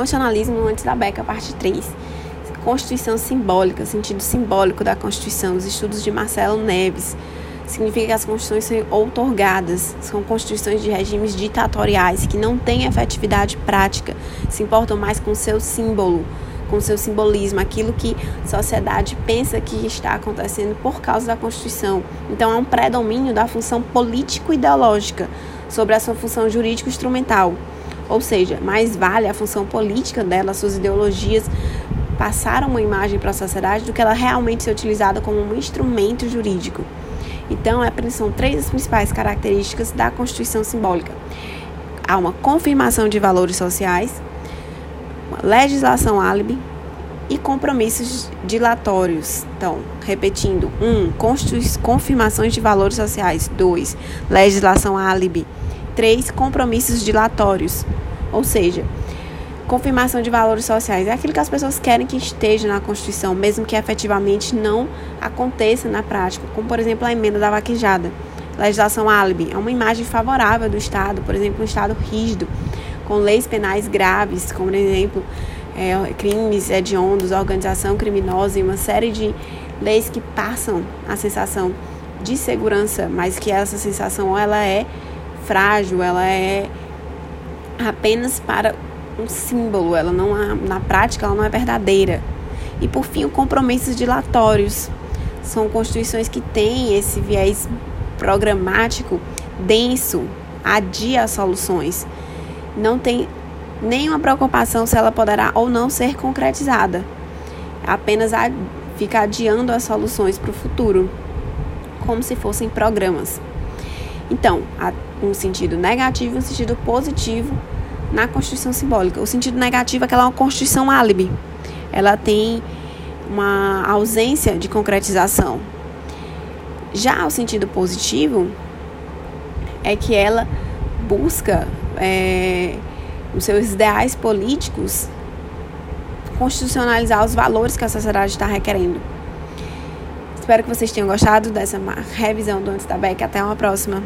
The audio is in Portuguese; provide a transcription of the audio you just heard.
Constitucionalismo antes da Beca, parte 3. Constituição simbólica, sentido simbólico da Constituição, os estudos de Marcelo Neves. Significa que as constituições são outorgadas, são constituições de regimes ditatoriais que não têm efetividade prática, se importam mais com seu símbolo, com seu simbolismo, aquilo que a sociedade pensa que está acontecendo por causa da Constituição. Então, há um predomínio da função político-ideológica sobre a sua função jurídico-instrumental. Ou seja, mais vale a função política dela, suas ideologias passar uma imagem para a sociedade do que ela realmente ser utilizada como um instrumento jurídico. Então, é, são três as principais características da Constituição simbólica. Há uma confirmação de valores sociais, legislação álibi e compromissos dilatórios. Então, repetindo: um, confirmações de valores sociais. dois, legislação álibi. Três, compromissos dilatórios. Ou seja, confirmação de valores sociais é aquilo que as pessoas querem que esteja na Constituição, mesmo que efetivamente não aconteça na prática, como por exemplo a emenda da vaquejada. Legislação álibi é uma imagem favorável do Estado, por exemplo, um Estado rígido, com leis penais graves, como por exemplo é, crimes hediondos, organização criminosa e uma série de leis que passam a sensação de segurança, mas que essa sensação ela é frágil, ela é apenas para um símbolo, ela não na prática ela não é verdadeira. E por fim, os compromissos dilatórios são constituições que têm esse viés programático denso, adia soluções. Não tem nenhuma preocupação se ela poderá ou não ser concretizada. Apenas fica adiando as soluções para o futuro, como se fossem programas. Então, há um sentido negativo e um sentido positivo na Constituição Simbólica. O sentido negativo é que ela é uma Constituição álibi. Ela tem uma ausência de concretização. Já o sentido positivo é que ela busca é, os seus ideais políticos constitucionalizar os valores que a sociedade está requerendo. Espero que vocês tenham gostado dessa revisão do Antes da Beck. Até uma próxima.